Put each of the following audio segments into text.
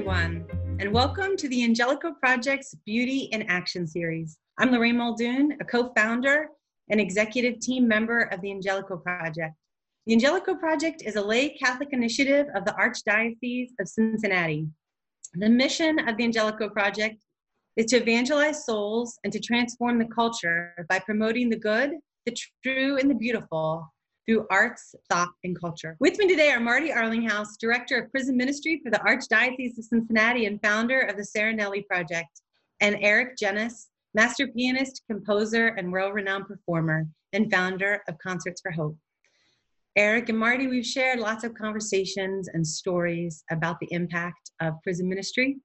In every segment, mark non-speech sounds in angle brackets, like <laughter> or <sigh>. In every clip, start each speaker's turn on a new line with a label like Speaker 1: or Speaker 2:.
Speaker 1: everyone, and welcome to the Angelico Project's Beauty in Action series. I'm Lorraine Muldoon, a co founder and executive team member of the Angelico Project. The Angelico Project is a lay Catholic initiative of the Archdiocese of Cincinnati. The mission of the Angelico Project is to evangelize souls and to transform the culture by promoting the good, the true, and the beautiful through arts, thought, and culture. With me today are Marty Arlinghaus, Director of Prison Ministry for the Archdiocese of Cincinnati and founder of the Serenelli Project, and Eric Genis, master pianist, composer, and world renowned performer, and founder of Concerts for Hope. Eric and Marty, we've shared lots of conversations and stories about the impact of prison ministry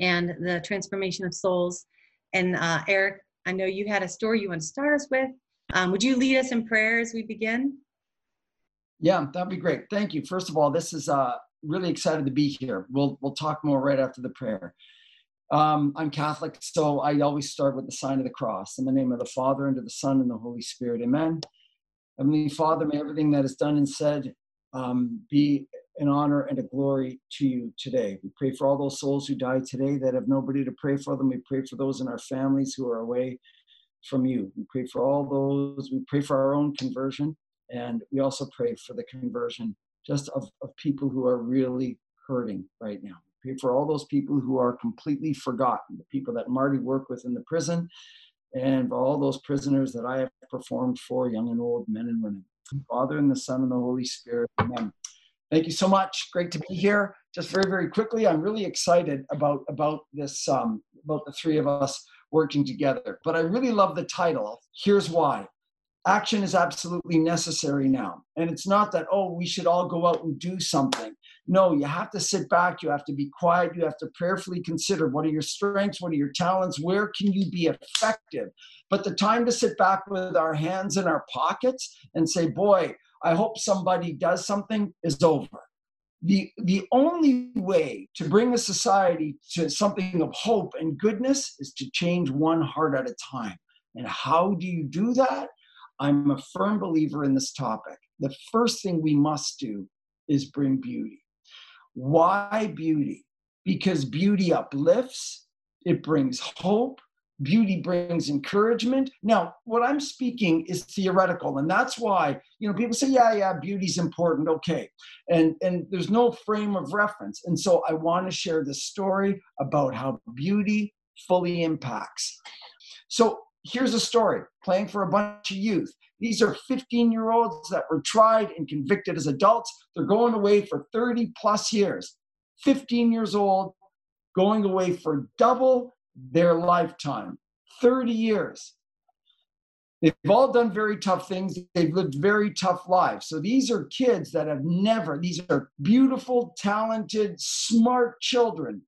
Speaker 1: and the transformation of souls. And uh, Eric, I know you had a story you want to start us with. Um, would you lead us in prayer as we begin?
Speaker 2: Yeah, that'd be great. Thank you. First of all, this is uh, really excited to be here. We'll we'll talk more right after the prayer. Um, I'm Catholic, so I always start with the sign of the cross. In the name of the Father, and of the Son, and the Holy Spirit. Amen. Heavenly Father, may everything that is done and said um, be an honor and a glory to you today. We pray for all those souls who died today that have nobody to pray for them. We pray for those in our families who are away from you. We pray for all those. We pray for our own conversion. And we also pray for the conversion just of, of people who are really hurting right now. We pray for all those people who are completely forgotten, the people that Marty worked with in the prison, and for all those prisoners that I have performed for, young and old, men and women. Father and the Son and the Holy Spirit. Amen. Thank you so much. Great to be here. Just very, very quickly, I'm really excited about about this um, about the three of us working together. But I really love the title. Here's why. Action is absolutely necessary now. And it's not that, oh, we should all go out and do something. No, you have to sit back. You have to be quiet. You have to prayerfully consider what are your strengths? What are your talents? Where can you be effective? But the time to sit back with our hands in our pockets and say, boy, I hope somebody does something is over the the only way to bring a society to something of hope and goodness is to change one heart at a time. And how do you do that? I'm a firm believer in this topic. The first thing we must do is bring beauty. Why beauty? Because beauty uplifts it brings hope beauty brings encouragement. Now what i'm speaking is theoretical and that's why you know people say yeah yeah beauty's important. Okay. And and there's no frame of reference. And so i want to share the story about how beauty fully impacts. So here's a story playing for a bunch of youth. These are 15 year olds that were tried and convicted as adults. They're going away for 30 plus years. 15 years old going away for double their lifetime 30 years. They've all done very tough things. They've lived very tough lives. So these are kids that have never, these are beautiful, talented, smart children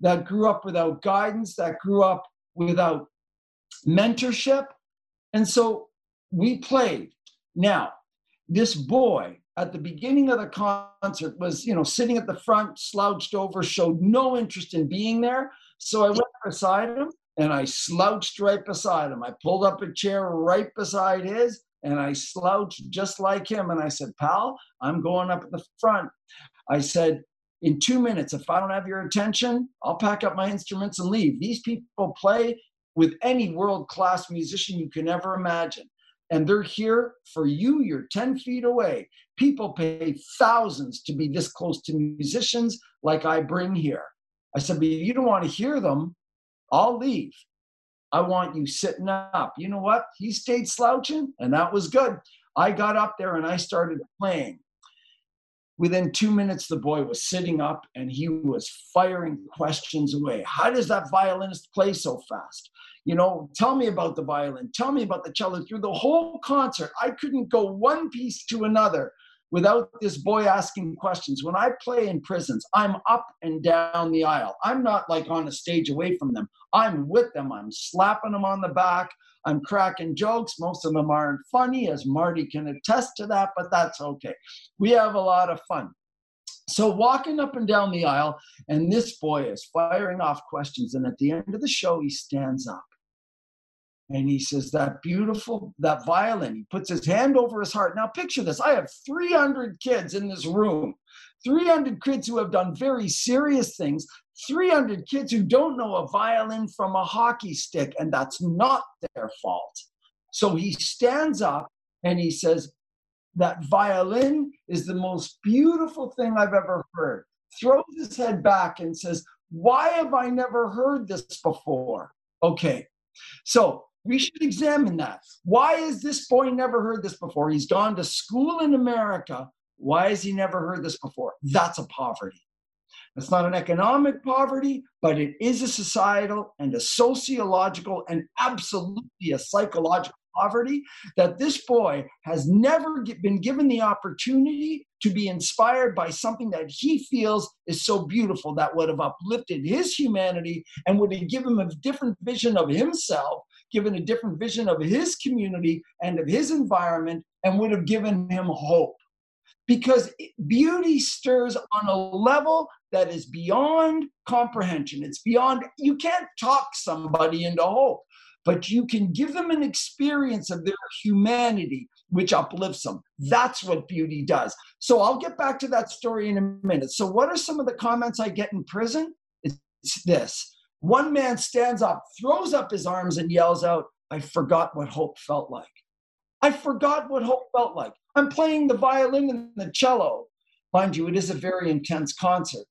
Speaker 2: that grew up without guidance, that grew up without mentorship. And so we played. Now, this boy at the beginning of the concert was, you know, sitting at the front, slouched over, showed no interest in being there. So I went beside him and I slouched right beside him. I pulled up a chair right beside his and I slouched just like him. And I said, Pal, I'm going up at the front. I said, in two minutes, if I don't have your attention, I'll pack up my instruments and leave. These people play with any world class musician you can ever imagine. And they're here for you. You're 10 feet away. People pay thousands to be this close to musicians like I bring here. I said, but you don't want to hear them. I'll leave. I want you sitting up. You know what? He stayed slouching, and that was good. I got up there and I started playing. Within two minutes, the boy was sitting up and he was firing questions away. How does that violinist play so fast? You know, tell me about the violin. Tell me about the cello. Through the whole concert, I couldn't go one piece to another without this boy asking questions. When I play in prisons, I'm up and down the aisle. I'm not like on a stage away from them. I'm with them. I'm slapping them on the back. I'm cracking jokes. Most of them aren't funny, as Marty can attest to that, but that's okay. We have a lot of fun. So, walking up and down the aisle, and this boy is firing off questions. And at the end of the show, he stands up And he says, That beautiful, that violin. He puts his hand over his heart. Now, picture this I have 300 kids in this room, 300 kids who have done very serious things, 300 kids who don't know a violin from a hockey stick, and that's not their fault. So he stands up and he says, That violin is the most beautiful thing I've ever heard. Throws his head back and says, Why have I never heard this before? Okay, so we should examine that. Why is this boy never heard this before? He's gone to school in America. Why has he never heard this before? That's a poverty. It's not an economic poverty, but it is a societal and a sociological and absolutely a psychological poverty that this boy has never been given the opportunity to be inspired by something that he feels is so beautiful that would have uplifted his humanity and would have given him a different vision of himself given a different vision of his community and of his environment and would have given him hope. Because beauty stirs on a level that is beyond comprehension. It's beyond, you can't talk somebody into hope, but you can give them an experience of their humanity, which uplifts them. That's what beauty does. So I'll get back to that story in a minute. So, what are some of the comments I get in prison? It's this one man stands up, throws up his arms, and yells out, I forgot what hope felt like. I forgot what hope felt like. I'm playing the violin and the cello. Mind you, it is a very intense concert.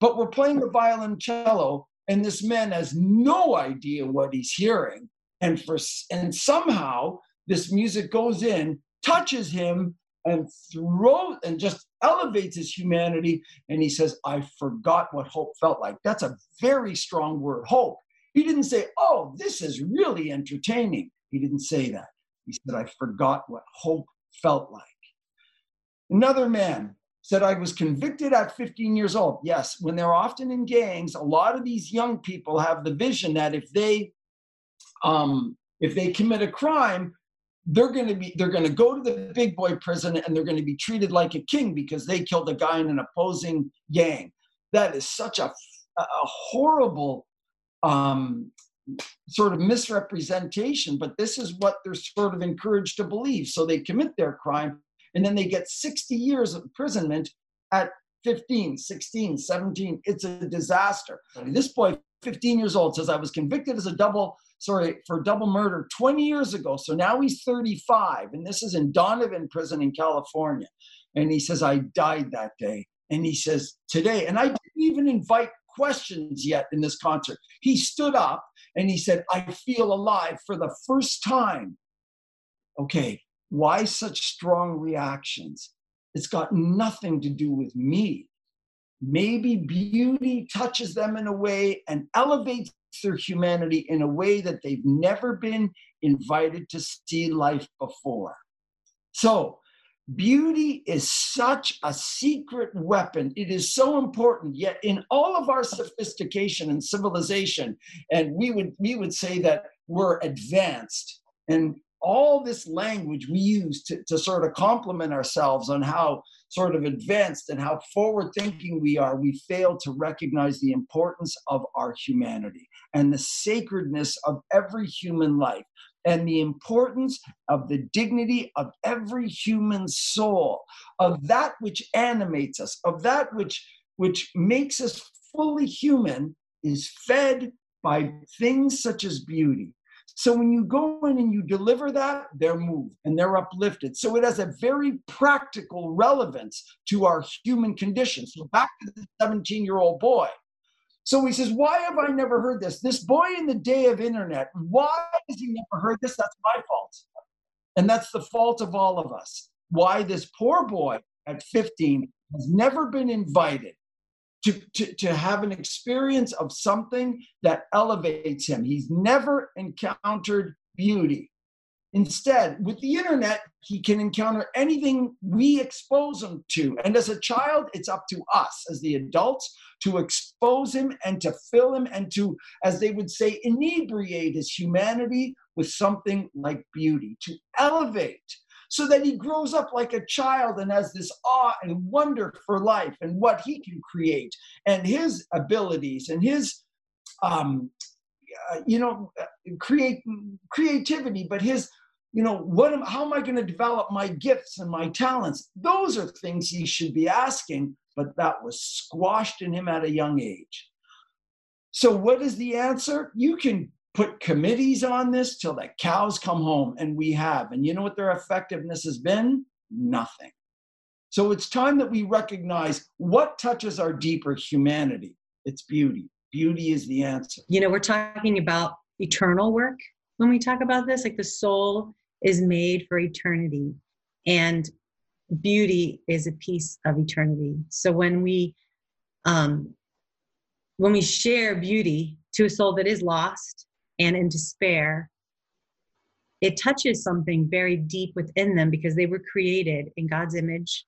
Speaker 2: But we're playing the violin cello, and this man has no idea what he's hearing. And for and somehow this music goes in, touches him, and throws and just elevates his humanity. And he says, I forgot what hope felt like. That's a very strong word, hope. He didn't say, Oh, this is really entertaining. He didn't say that. He said, I forgot what hope felt like. Another man said, I was convicted at 15 years old. Yes, when they're often in gangs, a lot of these young people have the vision that if they um, if they commit a crime, they're going to be they're going to go to the big boy prison and they're going to be treated like a king because they killed a guy in an opposing gang. That is such a, a horrible um, sort of misrepresentation but this is what they're sort of encouraged to believe. So they commit their crime and then they get 60 years of imprisonment at 15 16 17 it's a disaster. This boy 15 years old says i was convicted as a double sorry, for double murder 20 years ago. So now he's 35, and this is in Donovan Prison in California. And he says, I died that day. And he says, today, and I didn't even invite questions yet in this concert. He stood up and he said, I feel alive for the first time. Okay, why such strong reactions? It's got nothing to do with me. Maybe beauty touches them in a way and elevates their humanity in a way that they've never been invited to see life before. So, beauty is such a secret weapon. It is so important. Yet, in all of our sophistication and civilization, and we would we would say that we're advanced, and all this language we use to, to sort of compliment ourselves on how sort of advanced and how forward thinking we are, we fail to recognize the importance of our humanity and the sacredness of every human life and the importance of the dignity of every human soul, of that which animates us, of that which, which makes us fully human, is fed by things such as beauty. So when you go in and you deliver that, they're moved and they're uplifted. So it has a very practical relevance to our human condition. So back to the 17 year old boy. So he says, Why have I never heard this? This boy in the day of internet, why has he never heard this? That's my fault. And that's the fault of all of us. Why this poor boy at 15 has never been invited to, to, to have an experience of something that elevates him. He's never encountered beauty. Instead, with the internet, he can encounter anything we expose him to. And as a child, it's up to us as the adults to expose him and to fill him and to, as they would say, inebriate his humanity with something like beauty, to elevate so that he grows up like a child and has this awe and wonder for life and what he can create and his abilities and his um, uh, you know, uh, create creativity, but his, you know, what am, how am I going to develop my gifts and my talents? Those are things he should be asking, but that was squashed in him at a young age. So, what is the answer? You can put committees on this till the cows come home, and we have. And you know what their effectiveness has been? Nothing. So, it's time that we recognize what touches our deeper humanity. It's beauty. Beauty is the answer.
Speaker 1: You know, we're talking about eternal work when we talk about this, like the soul is made for eternity. And beauty is a piece of eternity. So when we um, when we share beauty to a soul that is lost and in despair, it touches something very deep within them because they were created in God's image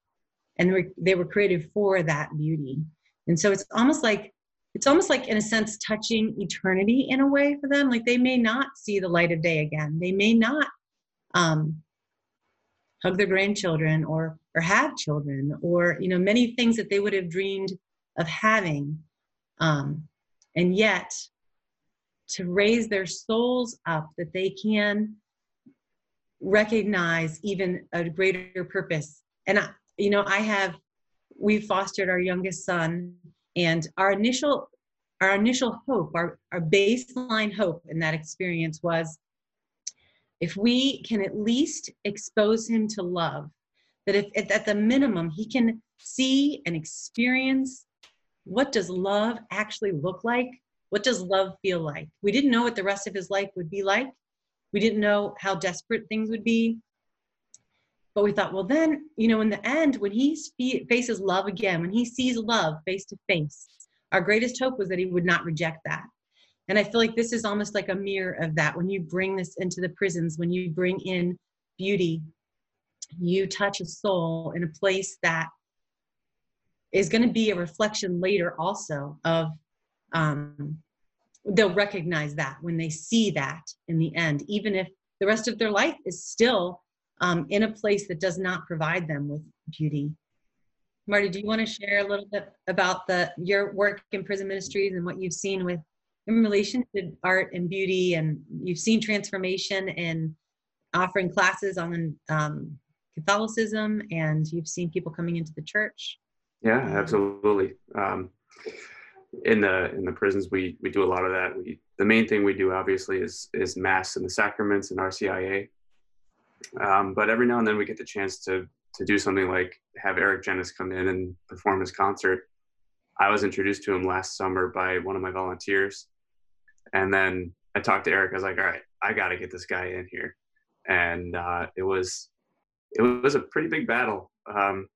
Speaker 1: and they were created for that beauty. And so it's almost like it's almost like in a sense touching eternity in a way for them like they may not see the light of day again they may not um, hug their grandchildren or or have children or you know many things that they would have dreamed of having. Um, and yet to raise their souls up that they can recognize even a greater purpose. And I, you know i have we fostered our youngest son and our initial our initial hope our, our baseline hope in that experience was if we can at least expose him to love that if, if at the minimum he can see and experience what does love actually look like what does love feel like? We didn't know what the rest of his life would be like. We didn't know how desperate things would be. But we thought well then you know in the end when he faces love again when he sees love face to face our greatest hope was that he would not reject that and i feel like this is almost like a mirror of that. When you bring this into the prisons when you bring in beauty you touch a soul in a place that is going to be a reflection later also of um, they'll recognize that when they see that in the end even if the rest of their life is still um, in a place that does not provide them with beauty. Marty do you want to share a little bit about the your work in prison ministries and what you've seen with in relation to art and beauty and you've seen transformation in offering classes on um, Catholicism and you've seen people coming into the church.
Speaker 3: Yeah, absolutely. Um, in the in the prisons, we we do a lot of that. We the main thing we do obviously is is mass and the sacraments and RCIA. Um, but every now and then we get the chance to to do something like have Eric Genis come in and perform his concert. I was introduced to him last summer by one of my volunteers, and then I talked to Eric. I was like, "All right, I got to get this guy in here," and uh, it was it was a pretty big battle. Um,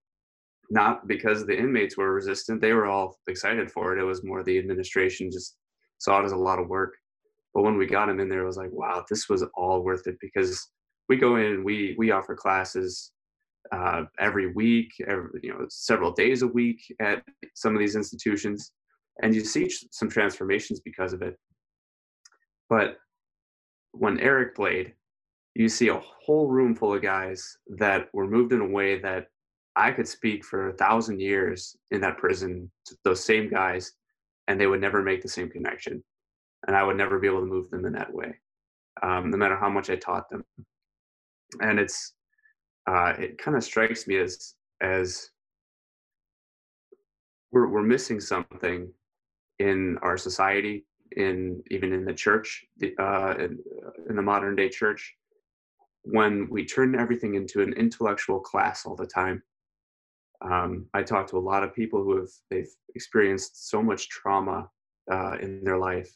Speaker 3: not because the inmates were resistant; they were all excited for it. It was more the administration just saw it as a lot of work. But when we got him in there, it was like, wow, this was all worth it because we go in, we we offer classes uh, every week, every, you know, several days a week at some of these institutions, and you see some transformations because of it. But when Eric played, you see a whole room full of guys that were moved in a way that I could speak for a thousand years in that prison to those same guys, and they would never make the same connection. And I would never be able to move them in that way, um, no matter how much I taught them. And it's, uh, it kind of strikes me as, as we're, we're missing something in our society, in even in the church, uh, in, in the modern day church, when we turn everything into an intellectual class all the time. Um, I talk to a lot of people who have they've experienced so much trauma uh, in their life,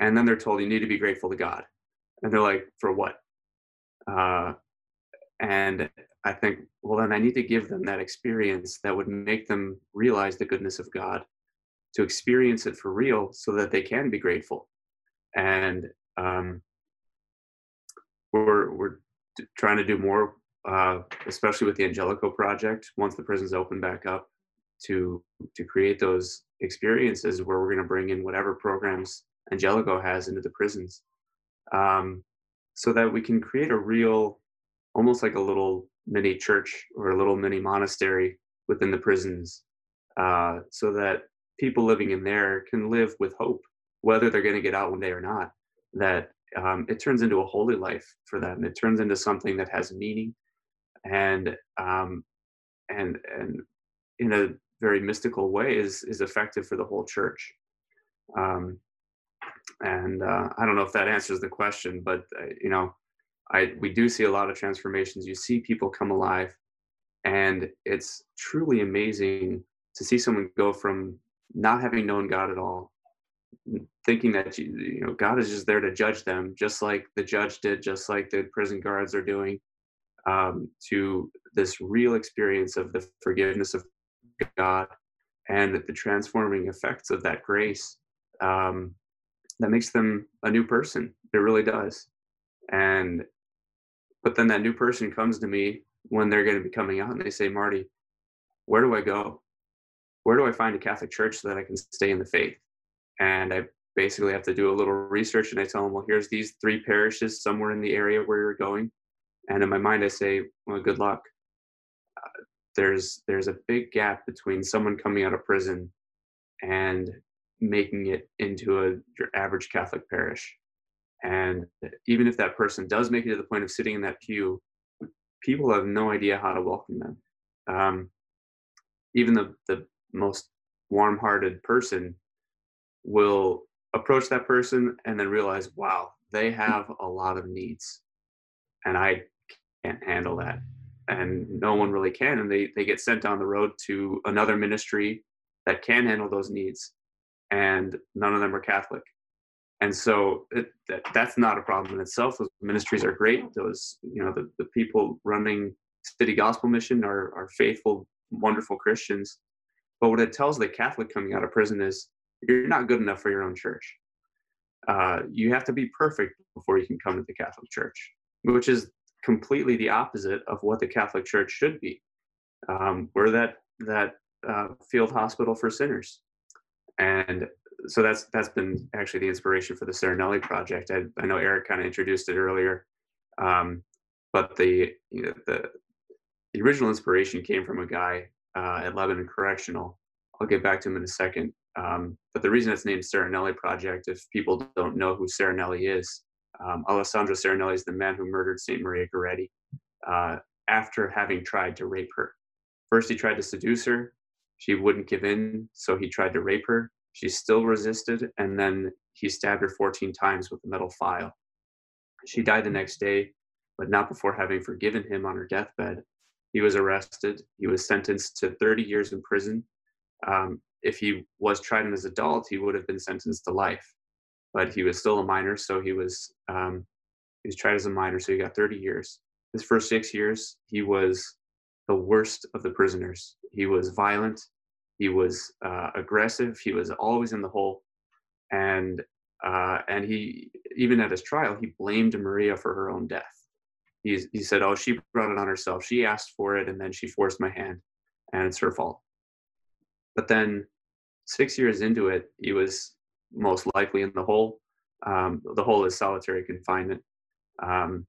Speaker 3: and then they're told you need to be grateful to God, and they're like, for what? Uh, and I think, well, then I need to give them that experience that would make them realize the goodness of God, to experience it for real, so that they can be grateful. And um, we're we're trying to do more, uh, especially with the Angelico project. Once the prisons open back up, to to create those experiences where we're going to bring in whatever programs Angelico has into the prisons, um, so that we can create a real, almost like a little mini church or a little mini monastery within the prisons, uh, so that people living in there can live with hope whether they're going to get out one day or not, that um, it turns into a holy life for them. It turns into something that has meaning, and um, and and in a very mystical way is is effective for the whole church. Um, and uh, I don't know if that answers the question, but uh, you know, I we do see a lot of transformations. You see people come alive, and it's truly amazing to see someone go from not having known God at all, thinking that you, know God is just there to judge them, just like the judge did, just like the prison guards are doing, um, to this real experience of the forgiveness of God and the transforming effects of that grace um, that makes them a new person. It really does. And but then that new person comes to me when they're going to be coming out and they say, Marty, where do I go? Where do I find a Catholic church so that I can stay in the faith? And I basically have to do a little research and I tell them, well, here's these three parishes somewhere in the area where you're going. And in my mind, I say, well, good luck. Uh, there's there's a big gap between someone coming out of prison and making it into a your average Catholic parish. And even if that person does make it to the point of sitting in that pew, people have no idea how to welcome them. Um, even the, the most warm hearted person will approach that person and then realize, wow, they have a lot of needs. And I can't handle that. And no one really can. And they, they get sent down the road to another ministry that can handle those needs and none of them are Catholic. And so it, that, that's not a problem in itself. Those ministries are great. Those, you know, the, the people running City Gospel Mission are, are faithful, wonderful Christians. But what it tells the Catholic coming out of prison is you're not good enough for your own church. Uh, you have to be perfect before you can come to the Catholic Church, which is completely the opposite of what the Catholic Church should be. Um, we're that that uh, field hospital for sinners and so that's that's been actually the inspiration for the Serenelli project. I, I know Eric kind of introduced it earlier, um, but the, you know, the the original inspiration came from a guy uh, at Lebanon Correctional. I'll get back to him in a second. Um, but the reason it's named Serenelli Project, if people don't know who Serenelli is, um, Alessandro Serenelli is the man who murdered Saint Maria Goretti uh, after having tried to rape her. First, he tried to seduce her, she wouldn't give in, so he tried to rape her. She still resisted, and then he stabbed her 14 times with a metal file. She died the next day, but not before having forgiven him on her deathbed. He was arrested. He was sentenced to 30 years in prison. Um, if he was tried as an adult, he would have been sentenced to life. But he was still a minor, so he was um, he was tried as a minor, so he got 30 years. His first six years, he was the worst of the prisoners. He was violent. He was uh, aggressive. He was always in the hole, and uh, and he even at his trial he blamed Maria for her own death. He he said, "Oh, she brought it on herself. She asked for it, and then she forced my hand, and it's her fault." But then, six years into it, he was most likely in the hole. Um, the hole is solitary confinement, um,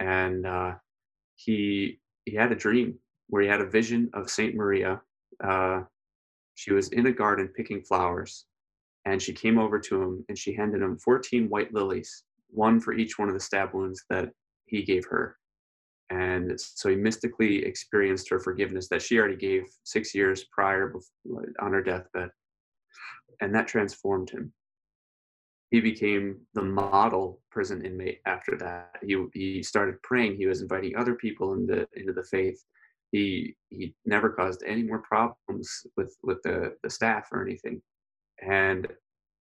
Speaker 3: and uh, he he had a dream where he had a vision of Saint Maria. Uh, she was in a garden picking flowers, and she came over to him and she handed him 14 white lilies, one for each one of the stab wounds that he gave her. And so he mystically experienced her forgiveness that she already gave six years prior on her deathbed. And that transformed him. He became the model prison inmate after that. He, he started praying. He was inviting other people into, into the faith he he never caused any more problems with with the the staff or anything and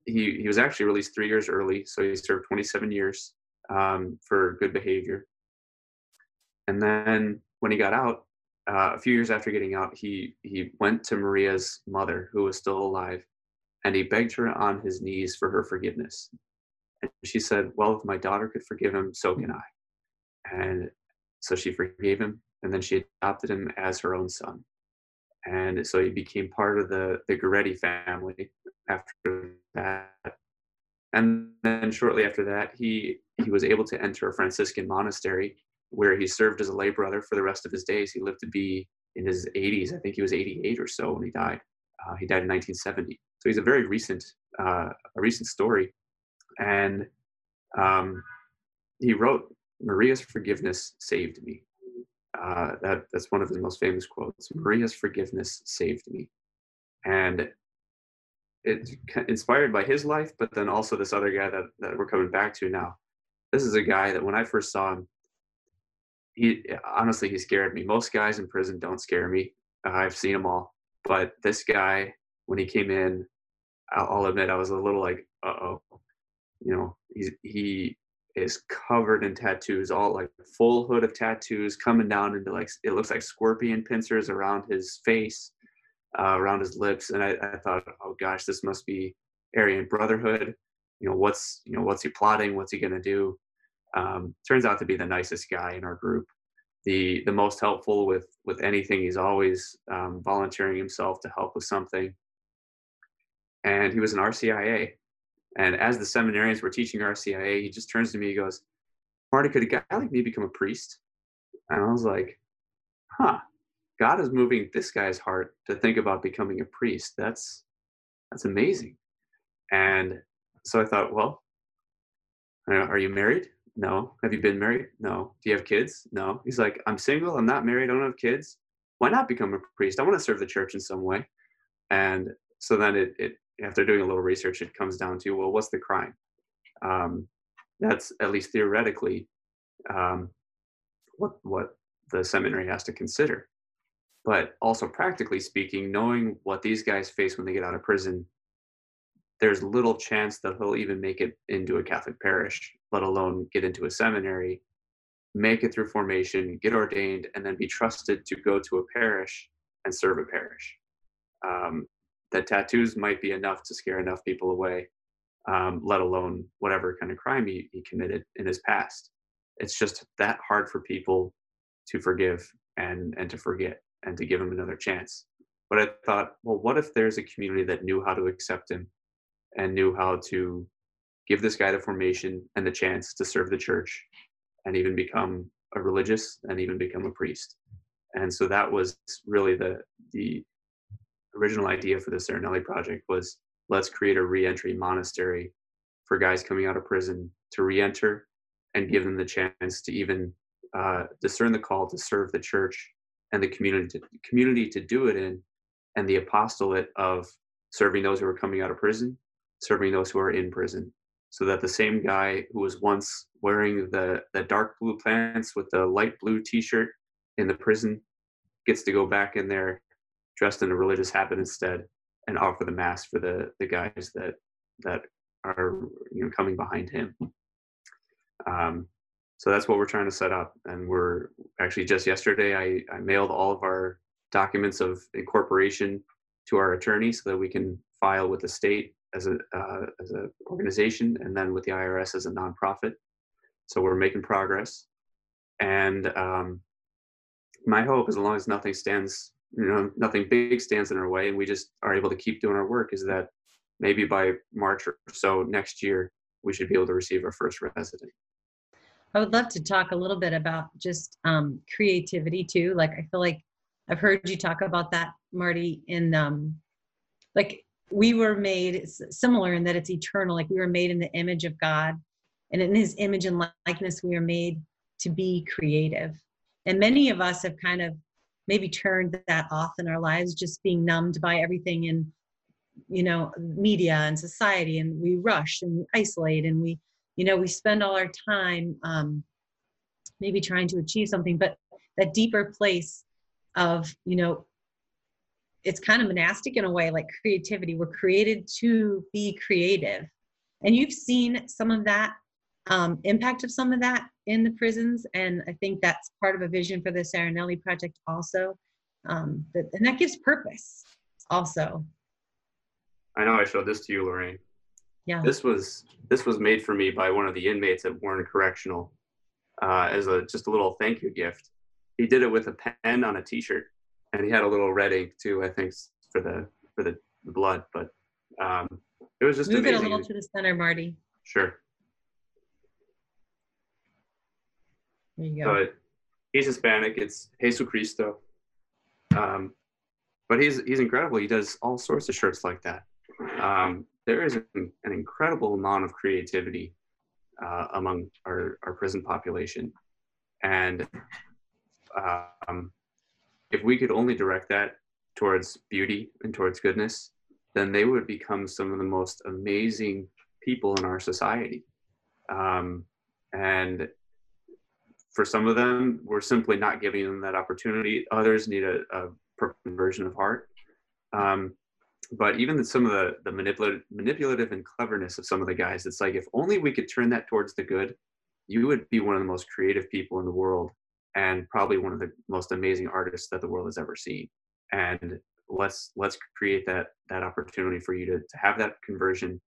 Speaker 3: he he was actually released three years early so he served 27 years um, for good behavior and then when he got out uh, a few years after getting out he he went to maria's mother who was still alive and he begged her on his knees for her forgiveness and she said well if my daughter could forgive him so can i and so she forgave him and then she adopted him as her own son. And so he became part of the, the Goretti family after that. And then shortly after that, he, he was able to enter a Franciscan monastery where he served as a lay brother for the rest of his days. He lived to be in his 80s. I think he was 88 or so when he died. Uh, he died in 1970. So he's a very recent, uh, a recent story, and um, he wrote, "Maria's forgiveness saved me." Uh, that that's one of his most famous quotes. Maria's forgiveness saved me, and it's inspired by his life, but then also this other guy that that we're coming back to now. This is a guy that when I first saw him, he honestly he scared me. Most guys in prison don't scare me. I've seen them all, but this guy when he came in, I'll, I'll admit I was a little like, uh oh, you know, he's he is covered in tattoos, all like full hood of tattoos coming down into like it looks like scorpion pincers around his face, uh, around his lips, and I, I thought, oh gosh, this must be Aryan Brotherhood. You know, what's you know what's he plotting? What's he gonna do? Um, turns out to be the nicest guy in our group, the the most helpful with with anything. He's always um, volunteering himself to help with something. And he was an RCIA, and as the seminarians were teaching RCIA, he just turns to me. He goes, "Marty, could a guy like me become a priest?" And I was like, "Huh." God is moving this guy's heart to think about becoming a priest. That's that's amazing. And so I thought, well, are you married? No. Have you been married? No. Do you have kids? No. He's like, I'm single. I'm not married. I don't have kids. Why not become a priest? I want to serve the church in some way. And so then it, it after doing a little research, it comes down to, well, what's the crime? Um, that's at least theoretically um, what what the seminary has to consider. But also practically speaking, knowing what these guys face when they get out of prison, there's little chance that he'll even make it into a Catholic parish, let alone get into a seminary, make it through formation, get ordained, and then be trusted to go to a parish and serve a parish. Um, that tattoos might be enough to scare enough people away, um, let alone whatever kind of crime he, he committed in his past. It's just that hard for people to forgive and and to forget and to give him another chance. But I thought, well, what if there's a community that knew how to accept him and knew how to give this guy the formation and the chance to serve the church and even become a religious and even become a priest. And so that was really the the original idea for the Serenelli project was let's create a reentry monastery for guys coming out of prison to reenter and give them the chance to even uh, discern the call to serve the church and the community to, community to do it in and the apostolate of serving those who are coming out of prison serving those who are in prison so that the same guy who was once wearing the, the dark blue pants with the light blue t-shirt in the prison gets to go back in there dressed in a religious habit instead and offer the mass for the the guys that that are you know coming behind him. Um, so that's what we're trying to set up and we're actually just yesterday I, I mailed all of our documents of incorporation to our attorney so that we can file with the state as a uh, as an organization and then with the IRS as a nonprofit. So we're making progress, and um, my hope, as long as nothing stands, you know, nothing big stands in our way, and we just are able to keep doing our work, is that maybe by March or so next year we should be able to receive our first resident.
Speaker 1: I would love to talk a little bit about just um, creativity too. Like I feel like I've heard you talk about that, Marty, in um, like we were made similar in that it's eternal like we were made in the image of god and in his image and likeness we are made to be creative. And many of us have kind of maybe turned that off in our lives just being numbed by everything in you know media and society and we rush and we isolate and we you know we spend all our time um, maybe trying to achieve something but that deeper place of you know it's kind of monastic in a way like creativity. We're created to be creative. And you've seen some of that um, impact of some of that in the prisons. And i think that's part of a vision for the serenelli project also um, that, and that gives purpose also.
Speaker 3: I know i showed this to you lorraine.
Speaker 1: Yeah.
Speaker 3: This was this was made for me by one of the inmates at warren correctional uh, as a just a little thank you gift. He did it with a pen on a t-shirt and he had a little red ink too. I think for the for the, the blood, but um, it was just
Speaker 1: move
Speaker 3: amazing.
Speaker 1: it a little to the center, Marty.
Speaker 3: Sure.
Speaker 1: There you go.
Speaker 3: But he's Hispanic. It's Jesus Cristo. Um, but he's he's incredible. He does all sorts of shirts like that. um, there is an, an, incredible amount of creativity uh, among our, our prison population. And um, if we could only direct that towards beauty and towards goodness, then they would become some of the most amazing people in our society. Um, and for some of them, we're simply not giving them that opportunity. Others need a, a conversion of heart. Um, but even some of the, the manipulative, manipulative and cleverness of some of the guys, it's like if only we could turn that towards the good, you would be one of the most creative people in the world and probably one of the most amazing artists that the world has ever seen. And let's let's create that that opportunity for you to, to have that conversion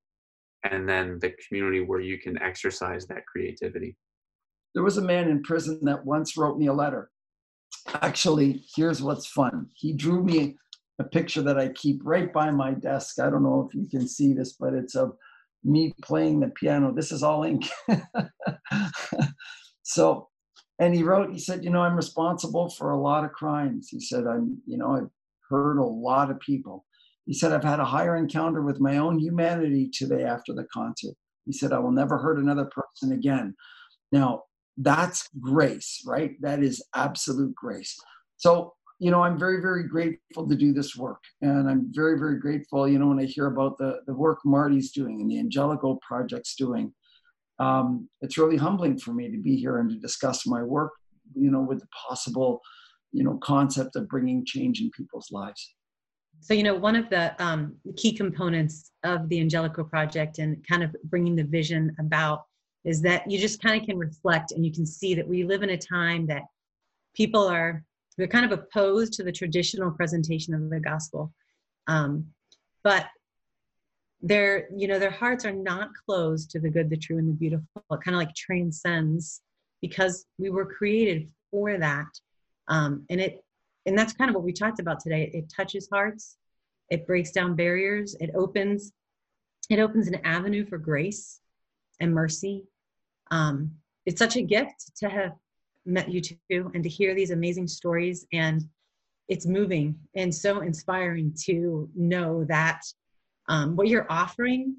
Speaker 3: and then the community where you can exercise that creativity.
Speaker 2: There was a man in prison that once wrote me a letter. Actually, here's what's fun. He drew me a picture that I keep right by my desk. I don't know if you can see this, but it's of me playing the piano. This is all ink. <laughs> so, and he wrote, he said, you know, I'm responsible for a lot of crimes. He said, I'm, you know, I've hurt a lot of people. He said, I've had a higher encounter with my own humanity today after the concert. He said, I will never hurt another person again. Now, that's grace, right? That is absolute grace. So you know, I'm very, very grateful to do this work. And I'm very, very grateful, you know, when I hear about the, the work Marty's doing and the Angelico Project's doing. Um, it's really humbling for me to be here and to discuss my work, you know, with the possible, you know, concept of bringing change in people's lives.
Speaker 1: So, you know, one of the um, key components of the Angelico Project and kind of bringing the vision about is that you just kind of can reflect and you can see that we live in a time that people are they're kind of opposed to the traditional presentation of the gospel um, but their you know their hearts are not closed to the good the true and the beautiful. It kind of like transcends because we were created for that. Um, and it and that's kind of what we talked about today. It, touches hearts. It breaks down barriers. It opens it opens an avenue for grace and mercy. Um, it's such a gift to have met you two and to hear these amazing stories and it's moving and so inspiring to know that um, what you're offering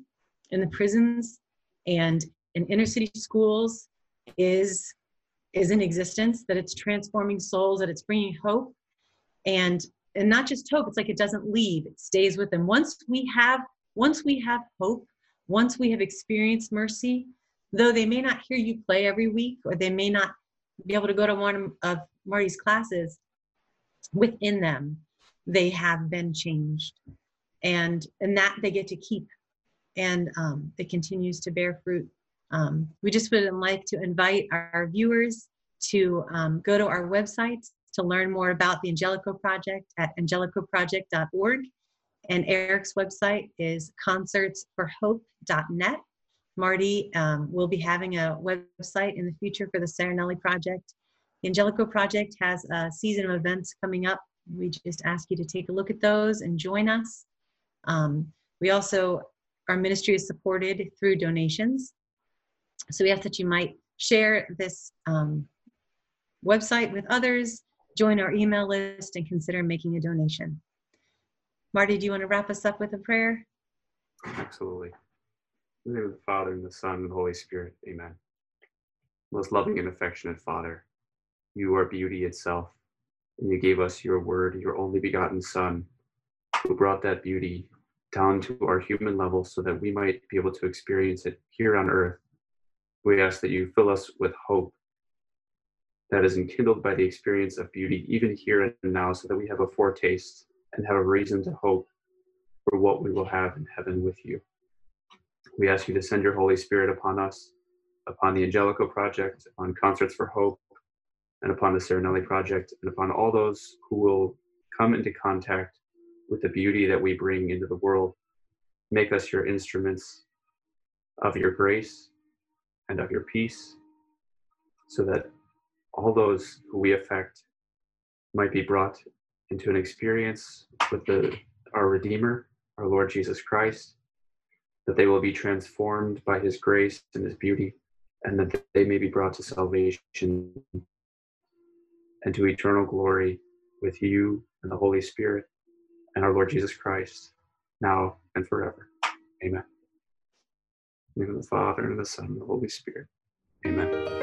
Speaker 1: in the prisons and in inner city schools is is in existence that it's transforming souls that it's bringing hope and and not just hope it's like it doesn't leave it stays with them once we have once we have hope once we have experienced mercy though they may not hear you play every week or they may not be able to go to one of Marty's classes, within them, they have been changed. And, and that they get to keep. And um, it continues to bear fruit. Um, we just would like to invite our viewers to um, go to our website to learn more about the Angelico Project at angelicoproject.org. And Eric's website is concertsforhope.net. Marty um, will be having a website in the future for the Serenelli Project. The Angelico Project has a season of events coming up. We just ask you to take a look at those and join us. Um, we also, our ministry is supported through donations. So we ask that you might share this um, website with others, join our email list, and consider making a donation. Marty, do you want to wrap us up with a prayer?
Speaker 3: Absolutely. In the name of the Father, and the Son, and the Holy Spirit. Amen. Most loving and affectionate Father, you are beauty itself, and you gave us your word, your only begotten Son, who brought that beauty down to our human level so that we might be able to experience it here on earth. We ask that you fill us with hope that is enkindled by the experience of beauty, even here and now, so that we have a foretaste and have a reason to hope for what we will have in heaven with you. We ask you to send your Holy Spirit upon us, upon the Angelico Project, upon Concerts for Hope, and upon the Serenelli Project, and upon all those who will come into contact with the beauty that we bring into the world. Make us your instruments of your grace and of your peace, so that all those who we affect might be brought into an experience with the, our Redeemer, our Lord Jesus Christ, that they will be transformed by his grace and his beauty, and that they may be brought to salvation and to eternal glory with you and the Holy Spirit and our Lord Jesus Christ, now and forever. Amen. In the of Father, and of the Son, and the Holy Spirit. Amen.